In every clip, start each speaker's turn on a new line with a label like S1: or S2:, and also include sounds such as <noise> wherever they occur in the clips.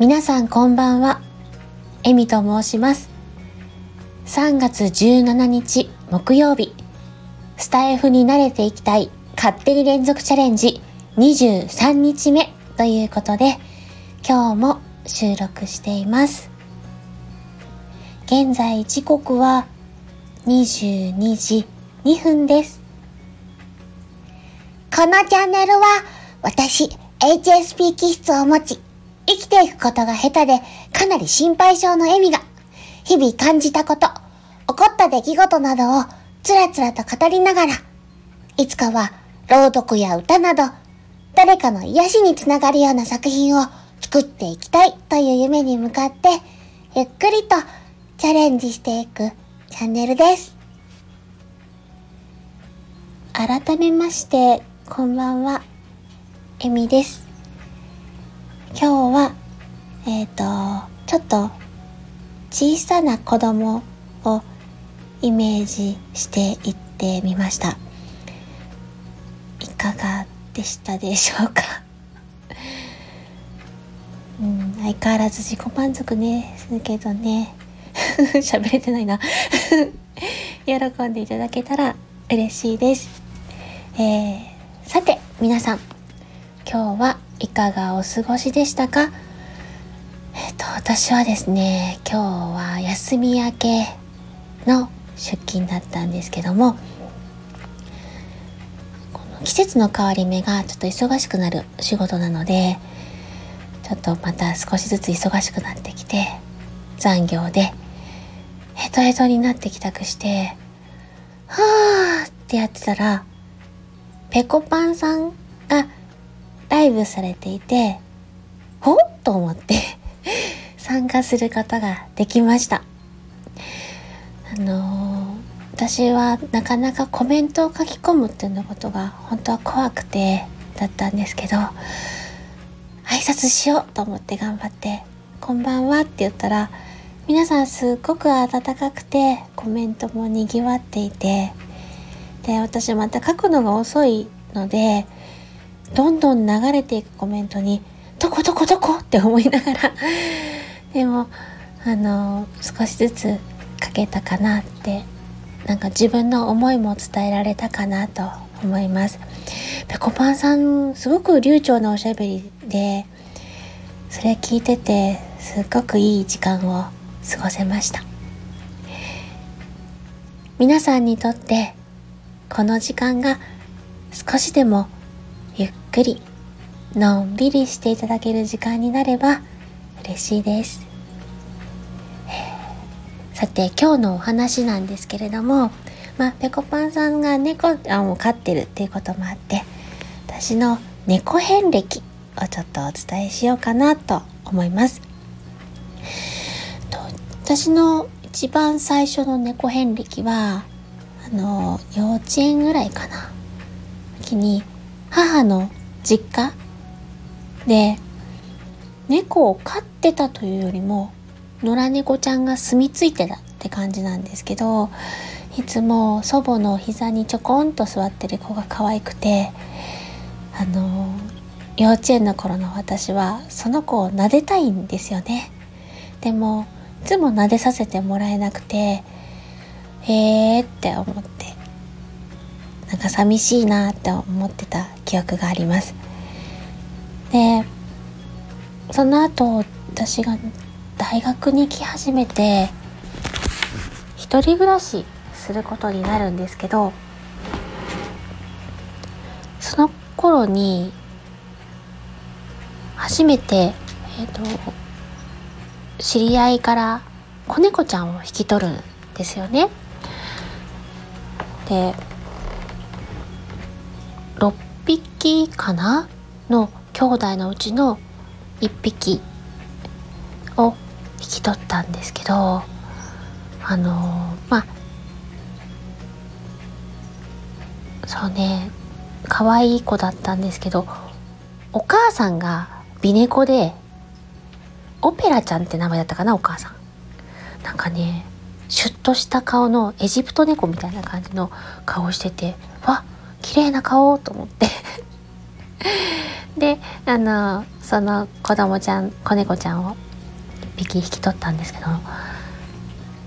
S1: 皆さんこんばんは。エミと申します。3月17日木曜日、スタイフに慣れていきたい勝手に連続チャレンジ23日目ということで、今日も収録しています。現在時刻は22時2分です。
S2: このチャンネルは、私、HSP 気質を持ち、生きていくことが下手で、かなり心配性のエミが、日々感じたこと、起こった出来事などを、つらつらと語りながら、いつかは、朗読や歌など、誰かの癒しにつながるような作品を作っていきたいという夢に向かって、ゆっくりとチャレンジしていくチャンネルです。
S1: 改めまして、こんばんは。エミです。今日は、えっ、と、ちょっと小さな子供をイメージしていってみました。いかがでしたでしょうか？<laughs> うん、相変わらず自己満足ね、するけどね。<laughs> 喋れてないな。<laughs> 喜んでいただけたら嬉しいです。えー、さて、皆さん、今日はいかがお過ごしでしたか？えっ、と、私はですね、今日は休み明けの出勤だったんですけども、この季節の変わり目がちょっと忙しくなる仕事なので、ちょっとまた少しずつ忙しくなってきて、残業で、ヘトヘトになって帰宅して、はーってやってたら、ペコパンさんがライブされていて、ほっと思って <laughs> 参加することができました。あのー私はなかなかコメントを書き込むっていうようなことが本当は怖くてだったんですけど、挨拶しようと思って頑張って、こんばんはって言ったら、皆さんすっごく温かくてコメントも賑わっていて、で、私また書くのが遅いので、どんどん流れていくコメントに、どこどこどこって思いながら、でも、あの、少しずつ書けたかなって、なんか自分の思いも伝えられたかなと思います。ぺこぱんさん、すごく流暢なおしゃべりで、それ聞いてて、すっごくいい時間を過ごせました。皆さんにとって、この時間が少しでもくりのんびりしていただける時間になれば嬉しいです。さて今日のお話なんですけれども、まあ、ぺこぱんさんが猫を飼ってるっていうこともあって私の猫遍歴をちょっとお伝えしようかなと思います。私の一番最初の猫遍歴はあの幼稚園ぐらいかな時に母の実家？で猫を飼ってたというよりも野良猫ちゃんが住み着いてたって感じなんですけどいつも祖母の膝にちょこんと座ってる子が可愛くてあの幼稚園の頃の私はその子を撫でたいんですよね。でもいつも撫でさせてもらえなくてへーって思って。なんか寂しいなって思ってた記憶があります。でその後私が大学に来始めて一人暮らしすることになるんですけどその頃に初めてえっ、と知り合いから子猫ちゃんを引き取るんですよね。で6匹かな？の兄弟のうちの1匹を引き取ったんですけどあのまあそうね可愛い子だったんですけどお母さんが美猫でオペラちゃんって名前だったかなお母さん。なんかねシュッとした顔のエジプト猫みたいな感じの顔しててわ綺麗な顔と思って。<laughs> であのその子供ちゃん子猫ちゃんを1匹引き取ったんですけど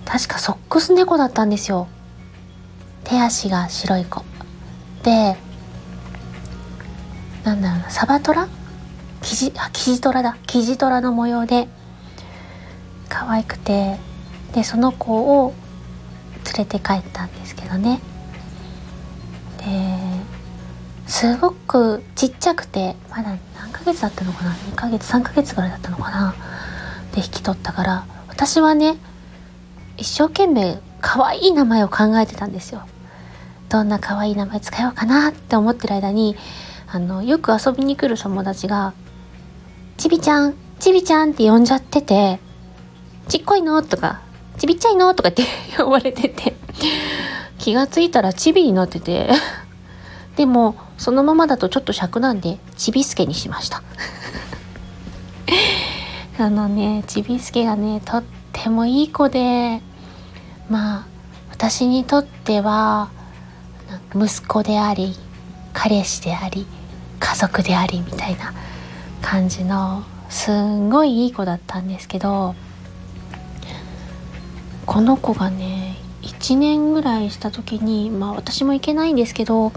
S1: 確かソックス猫だったんですよ。手足が白い子。でなんだろうなサバトラ？キジあキジトラだ。キジトラの模様で可愛くてでその子を連れて帰ったんですけどねですごくちっちゃくてまだ何ヶ月だったのかな？2ヶ月3ヶ月ぐらいだったのかな？で引き取ったから私はね一生懸命可愛い名前を考えてたんですよどんな可愛い名前使おうかなって思ってる間にあのよく遊びに来る友達が「ちびちゃんちびちゃん」って呼んじゃってて「ちっこいの?」とか「ちびっちゃいの?」とかって <laughs> 呼ばれてて気がついたらちびになってて <laughs> でもそのままだとちょっと尺なんでちびすけにしました。<laughs> あのねちびすけがねとってもいい子でまあ私にとっては息子であり彼氏であり家族でありみたいな感じのすんごいいい子だったんですけどこの子がね1年ぐらいした時にまあ私も行けないんですけど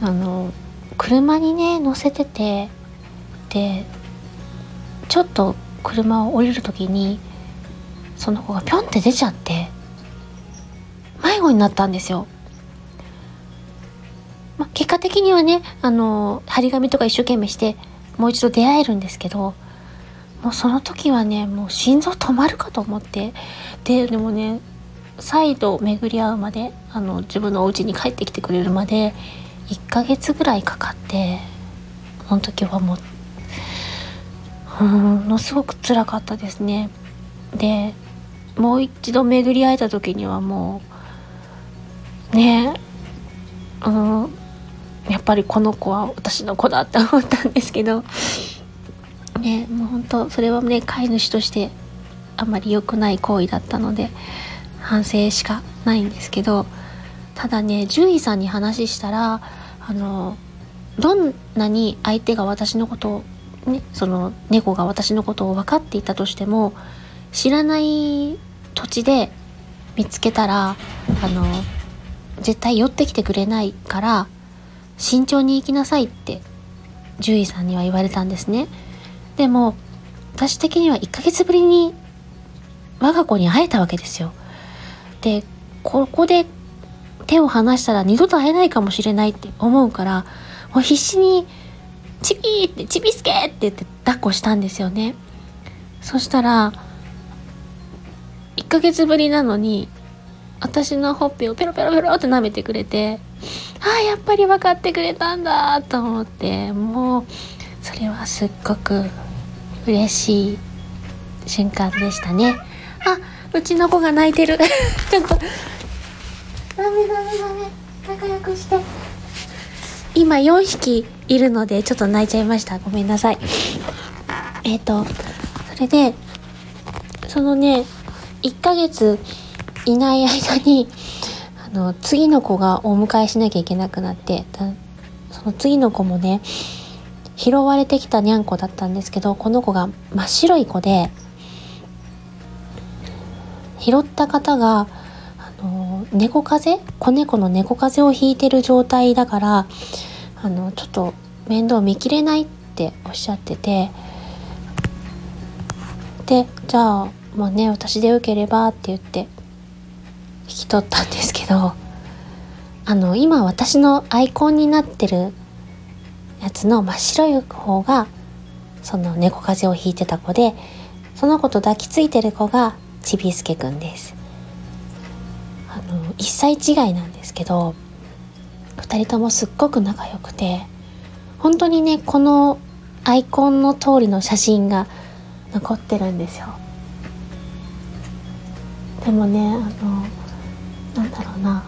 S1: あの車にね乗せててでちょっと車を降りる時にその子がぴょんって出ちゃって迷子になったんですよ。ま、結果的にはねあの張り紙とか一生懸命してもう一度出会えるんですけどもうその時はねもう心臓止まるかと思ってででもね再度巡り合うまであの自分のお家に帰ってきてくれるまで1ヶ月ぐらいかかってその時はもうものすごく辛かったですね。でもう一度巡り会えた時にはもうねうんやっぱりこの子は私の子だって思ったんですけど。ねもう本当それはね飼い主としてあんまり良くない行為だったので反省しかないんですけど。ただね獣医さんに話したらあのどんなに相手が私のことを、ね、その猫が私のことを分かっていたとしても知らない土地で見つけたらあの絶対寄ってきてくれないから慎重に行きなさいって獣医さんには言われたんですね。でも私的には1ヶ月ぶりに我が子に会えたわけですよ。でここで手を離したら二度と会えないかもしれないって思うからもう必死に「チビー!」って「チビスケ!」って言って抱っこしたんですよねそしたら1ヶ月ぶりなのに私のほっぺをペロペロペロって舐めてくれてああやっぱり分かってくれたんだと思ってもうそれはすっごく嬉しい瞬間でしたねあうちの子が泣いてるちょっとダメダメダメ。仲良くして。今4匹いるのでちょっと泣いちゃいました。ごめんなさい。えっ、ー、とそれでそのね1ヶ月いない間にあの次の子がお迎えしなきゃいけなくなってその次の子もね拾われてきたにゃんこだったんですけどこの子が真っ白い子で拾った方が猫風？邪子猫の猫風邪をひいてる状態だからあのちょっと面倒見きれないっておっしゃってて。でじゃあもうね私でよければって言って引き取ったんですけどあの今私のアイコンになってるやつの真っ白い方がその猫風邪をひいてた子でその子と抱きついてる子がちびすけくんです。あの1歳違いなんですけど2人ともすっごく仲良くて本当にねこのアイコンの通りの写真が残ってるんですよ。でもねあのなんだろうな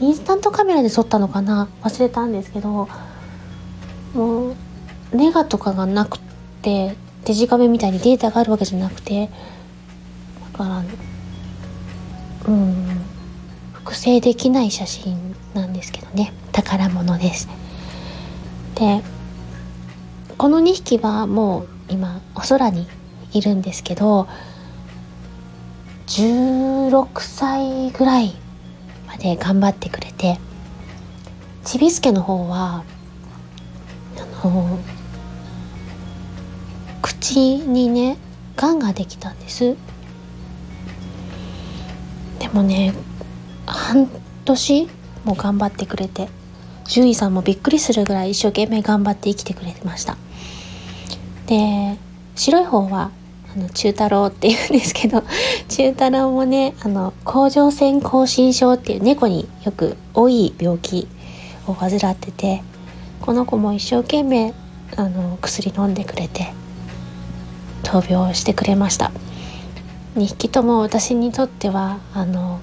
S1: インスタントカメラで撮ったのかな？忘れたんですけどもうネガとかがなくてデジカメみたいにデータがあるわけじゃなくてだからうん。複製できない写真なんですけどね。宝物です。でこの2匹はもう今お空にいるんですけど16歳ぐらいまで頑張ってくれてちびすけの方はあの口にねがんができたんです。でもね半年？も頑張ってくれて。獣医さんもびっくりするぐらい一生懸命頑張って生きてくれてました。で白い方はあの中太郎っていうんですけど <laughs> 中太郎もねあの甲状腺亢進症っていう猫によく多い病気を患っててこの子も一生懸命あの薬飲んでくれて闘病してくれました。2匹とも私にとってはあの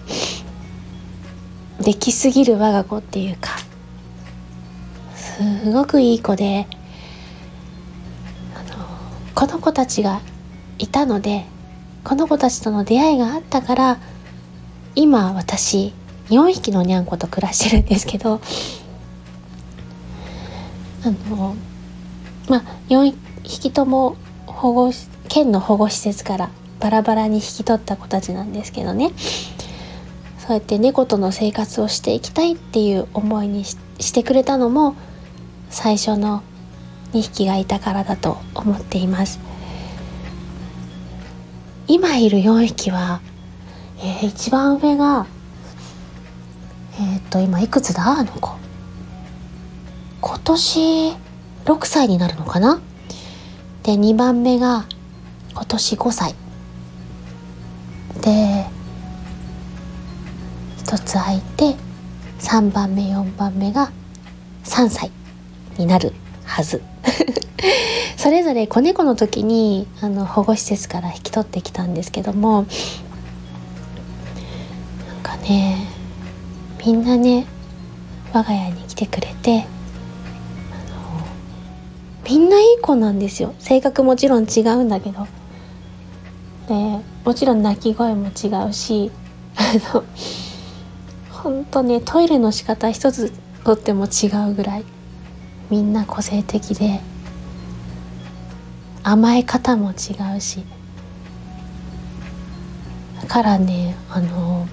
S1: できすぎる我が子っていうかすごくいい子であのこの子たちがいたのでこの子たちとの出会いがあったから今私4匹のにゃんこと暮らしてるんですけどあのまあ4匹とも保護県の保護施設からバラバラに引き取った子たちなんですけどね。そうやって猫との生活をしていきたいっていう思いにしてくれたのも最初の2匹がいたからだと思っています。今いる4匹は、えー、一番上がえっ、と今いくつだ？あの子。今年6歳になるのかな？で2番目が今年5歳。で1つ空いて3番目4番目が3歳になるはず。<laughs> それぞれ子猫の時にあの保護施設から引き取ってきたんですけどもなんかねみんなね我が家に来てくれてみんないい子なんですよ。性格もちろん違うんだけど。でもちろん泣き声も違うしあのほんとねトイレの仕方一つとっても違うぐらいみんな個性的で甘え方も違うしだからねあの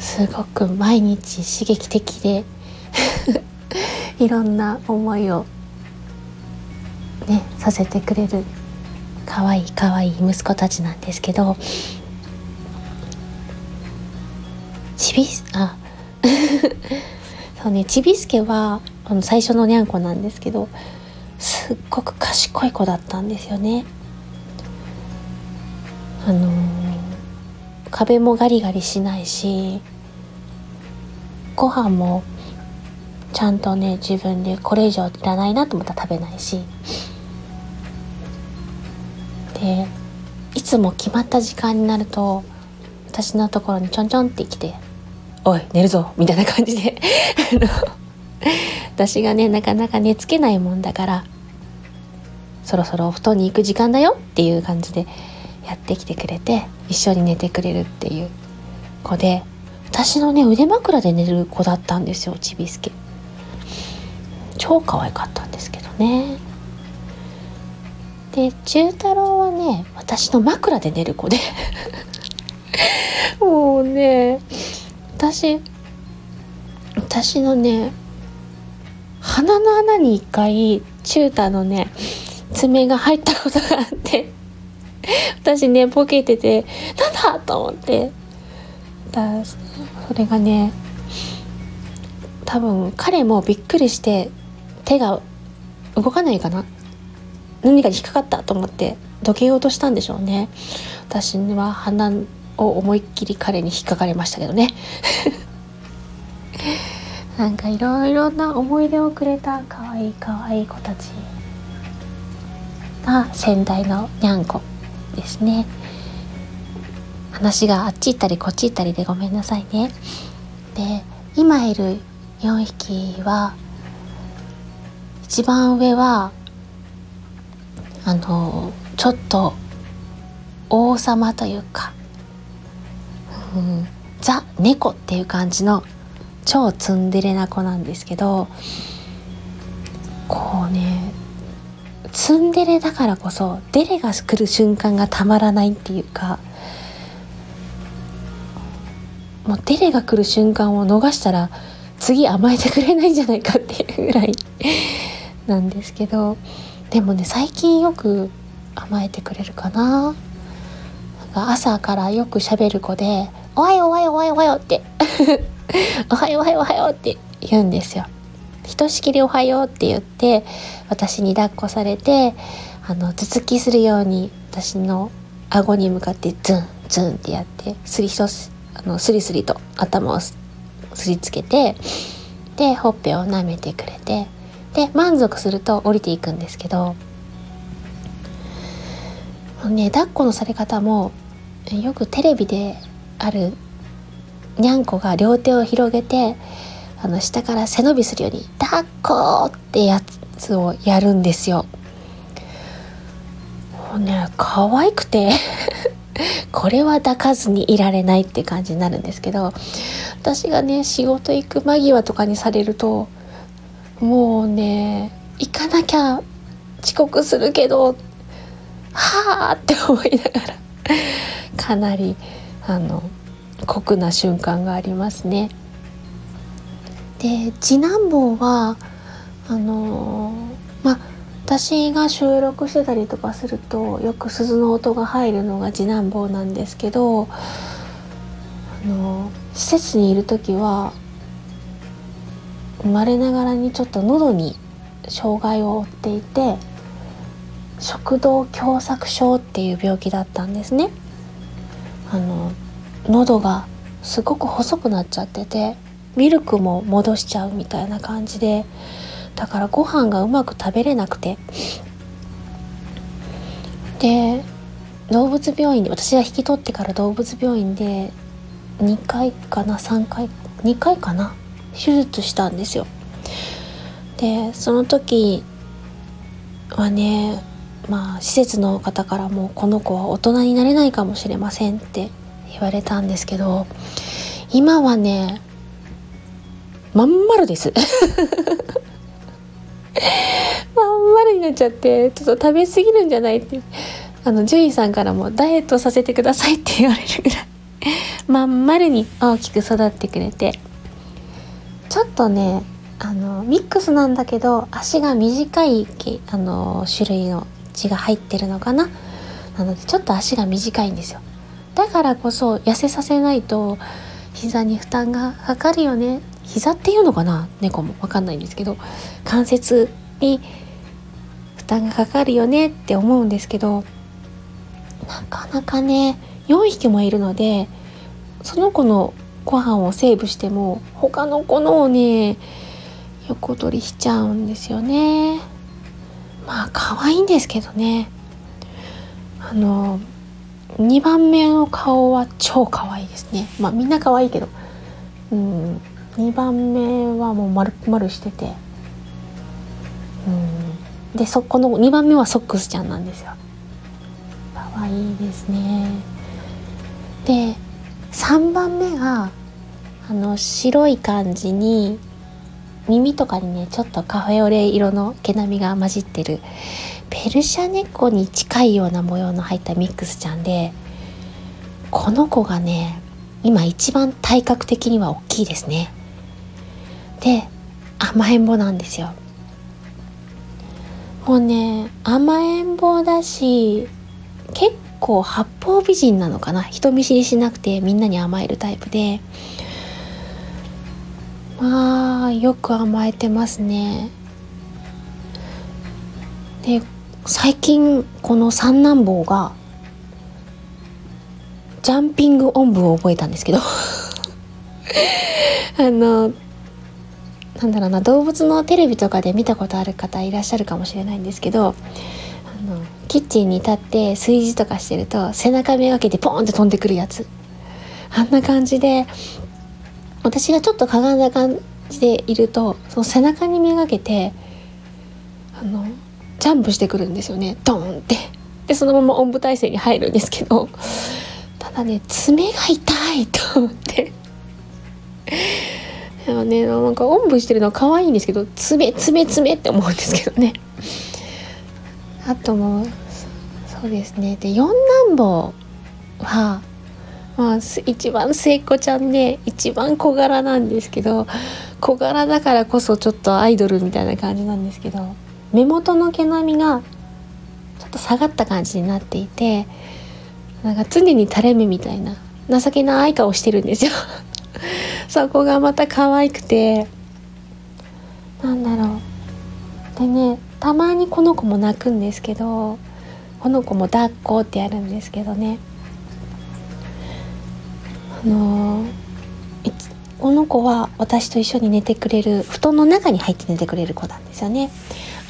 S1: すごく毎日刺激的で <laughs> いろんな思いをねさせてくれるかわいいかわいい息子たちなんですけどちびすあ。<laughs> そうねちびすけはあの最初のにゃんこなんですけどすっごく賢い子だったんですよね。あのー、壁もガリガリしないしご飯もちゃんとね自分でこれ以上いらないなと思ったら食べないし。でいつも決まった時間になると私のところにちょんちょんって来て「おい寝るぞ」みたいな感じで。私がねなかなか寝つけないもんだからそろそろお布団に行く時間だよっていう感じでやってきてくれて一緒に寝てくれるっていう子で私のね腕枕で寝る子だったんですよちびすけ超可愛かったんですけどね。で中太郎はね私の枕で寝る子で。<laughs> もうね私私のね鼻の穴に一回中太のね爪が入ったことがあって私ねボケててなんだと思ってだそれがね多分彼もびっくりして手が動かないかな。何かに引っかかったと思ってどけようとしたんでしょうね。私は鼻を思いっきり彼に引っかかれましたけどね。<laughs> なんかいろいろな思い出をくれたかわいいかわいい子たち。が先代のにゃんこですね。話があっち行ったりこっち行ったりでごめんなさいね。で今いる4匹は一番上はあのちょっと王様というか、うん、ザ・猫っていう感じの超ツンデレな子なんですけどこうねツンデレだからこそデレが来る瞬間がたまらないっていうかもうデレが来る瞬間を逃したら次甘えてくれないんじゃないかっていうぐらい <laughs> なんですけどでもね最近よく甘えてくれるかな。なんか朝からよく喋る子で「おはようおはようおはようおはよう」って「おはようおはようおはよう」って言うんですよ。ひとしきりおはようって言って私に抱っこされてあの頭突きするように私の顎に向かってズンズンってやってすりとあのスリスリと頭をすりつけてでほっぺを舐めてくれてで満足すると降りていくんですけどね抱っこのされ方もよくテレビであるにゃんこが両手を広げてあの下から背伸びするように「抱っこ!」ってやつをやるんですよ。もうね可愛くて <laughs> これは抱かずにいられないって感じになるんですけど私がね仕事行く間際とかにされるともうね行かなきゃ遅刻するけどはあって思いながらかなりあの酷な瞬間がありますね。で次男坊はあのー、まあ私が収録してたりとかするとよく鈴の音が入るのが次男坊なんですけど、あのー、施設にいる時は生まれながらにちょっと喉に障害を負っていて食道狭窄症っていう病気だったんですね。あの喉がすごく細くなっちゃっててミルクも戻しちゃうみたいな感じでだからご飯がうまく食べれなくてで動物病院で私が引き取ってから動物病院で2回かな3回2回かな手術したんですよでその時はねまあ施設の方からもこの子は大人になれないかもしれませんって言われたんですけど今はねまん丸です。<laughs> まん丸になっちゃってちょっと食べ過ぎるんじゃないって。あの獣医さんからもダイエットさせてくださいって言われるぐらい。<laughs> まん丸に大きく育ってくれて。ちょっとねあのミックスなんだけど足が短いあの種類の血が入ってるのかな？なのでちょっと足が短いんですよ。だからこそ痩せさせないと膝に負担がかかるよね。膝っていうのかな？猫も。わかんないんですけど関節に負担がかかるよね？って思うんですけどなかなかね4匹もいるのでその子のご飯をセーブしても他の子のをね横取りしちゃうんですよね。まあ可愛いんですけどね。あの2番目の顔は超可愛いですね。まあみんな可愛いけど。うん2番目はもう丸々してて。うんでそこの2番目はソックスちゃんなんですよ。可愛いですね。で3番目があの白い感じに耳とかにねちょっとカフェオレ色の毛並みが混じってるペルシャ猫に近いような模様の入ったミックスちゃんでこの子がね今一番体格的には大きいですね。で甘えん坊なんですよ。もうね甘えん坊だし結構八方美人なのかな。人見知りしなくてみんなに甘えるタイプでまあよく甘えてますね。で最近この三男坊がジャンピングおんぶを覚えたんですけど。<laughs> あのなんだろうな動物のテレビとかで見たことある方いらっしゃるかもしれないんですけどあのキッチンに立って炊事とかしてると背中めがけてポーンって飛んでくるやつ。あんな感じで私がちょっとかがんだ感じでいるとその背中にめがけてあのジャンプしてくるんですよね。ドーンって。でそのままおんぶ体勢に入るんですけどただね爪が痛いと思って。でもねなんかおんぶしてるのは可愛いんですけど爪爪爪って思うんですけどね。あともうそうですね。で四男坊はまあ、一番末っ子ちゃんで一番小柄なんですけど小柄だからこそちょっとアイドルみたいな感じなんですけど目元の毛並みがちょっと下がった感じになっていてなんか常に垂れ目みたいな情けない顔してるんですよ。<laughs> そこがまた可愛くてなんだろう。でねたまにこの子も泣くんですけどこの子も抱っこってやるんですけどね。あのこの子は私と一緒に寝てくれる布団の中に入って寝てくれる子なんですよね。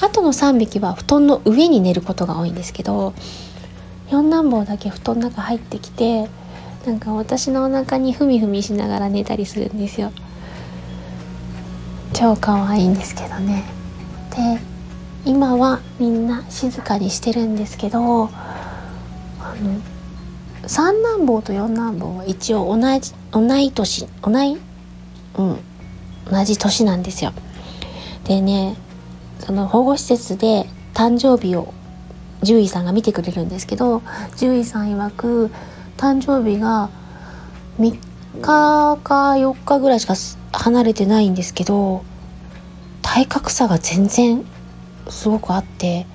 S1: あとの3匹は布団の上に寝ることが多いんですけど四男坊だけ布団の中入ってきてなんか私のお腹にふみふみしながら寝たりするんですよ。超可愛いんですけどね。で今はみんな静かにしてるんですけどあの三男坊と四男坊は一応同じ同い年同いうん同じ年なんですよでねその保護施設で誕生日を獣医さんが見てくれるんですけど獣医さん曰く誕生日が3日か4日ぐらいしか離れてないんですけど体格差が全然すごくあって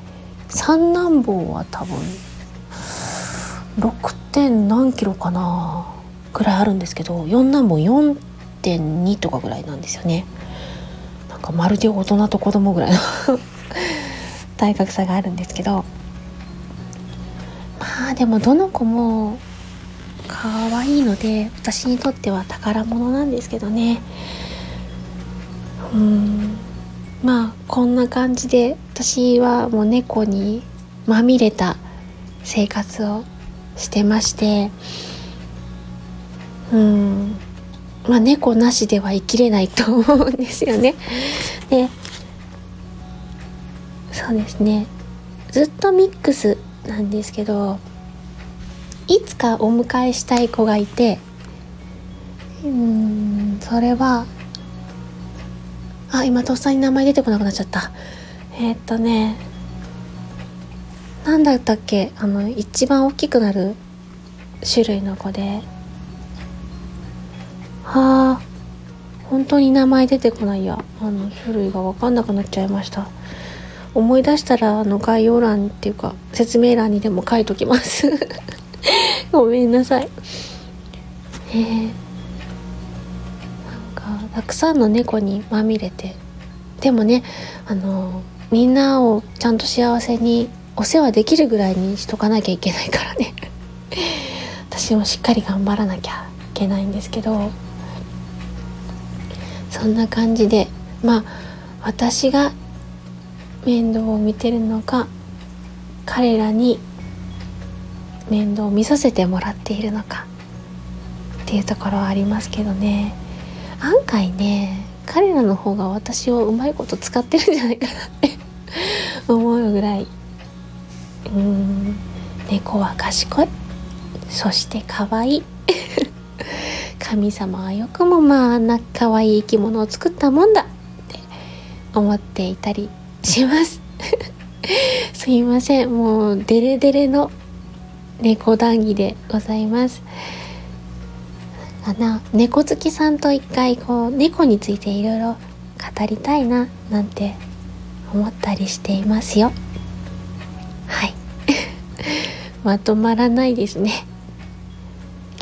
S1: 三男坊は多分 6. 点何キロかなぐらいあるんですけど四男坊4.2とかぐらいなんですよね。なんかまるで大人と子供ぐらいの <laughs> 体格差があるんですけど。まあでもどの子も可愛いので私にとっては宝物なんですけどね。うん。まあこんな感じで私はもう猫にまみれた生活をしてまして。うん。まあ猫なしでは生きれないと思うんですよね。でそうですね。ずっとミックスなんですけどいつかお迎えしたい子がいてうんそれはあ今とっさに名前出てこなくなっちゃった。えー、っとね何だったっけ？あの一番大きくなる種類の子で。はあ本当に名前出てこないや。あの種類が分かんなくなっちゃいました。思い出したらあの概要欄っていうか説明欄にでも書いときます。<laughs> ごめんなさい。えー、なんかたくさんの猫にまみれて。でもねあのみんなをちゃんと幸せにお世話できるぐらいにしとかなきゃいけないからね。<laughs> 私もしっかり頑張らなきゃいけないんですけど。そんな感じでまあ私が面倒を見てるのか彼らに面倒を見させてもらっているのかっていうところはありますけどね。案外ね彼らの方が私をうまいこと使ってるんじゃないかなって <laughs> 思うぐらいうん。猫は賢い。そして可愛い。<laughs> 神様はよくもまああんな可愛い生き物を作ったもんだ。って思っていたりします。<laughs> すいません。もうデレデレの猫談義でございます。かな猫好きさんと一回こう猫についていろいろ語りたいななんて思ったりしていますよ。はい。<laughs> まとまらないですね。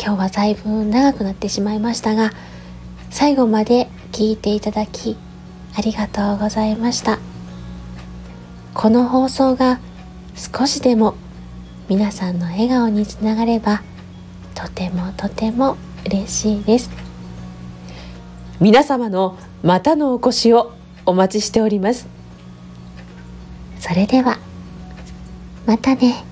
S1: 今日はだいぶ長くなってしまいましたが最後まで聞いていただきありがとうございました。この放送が少しでも皆さんの笑顔につながればとてもとても嬉しいです。
S3: 皆様のまたのお越しをお待ちしております。
S2: それでは。またね。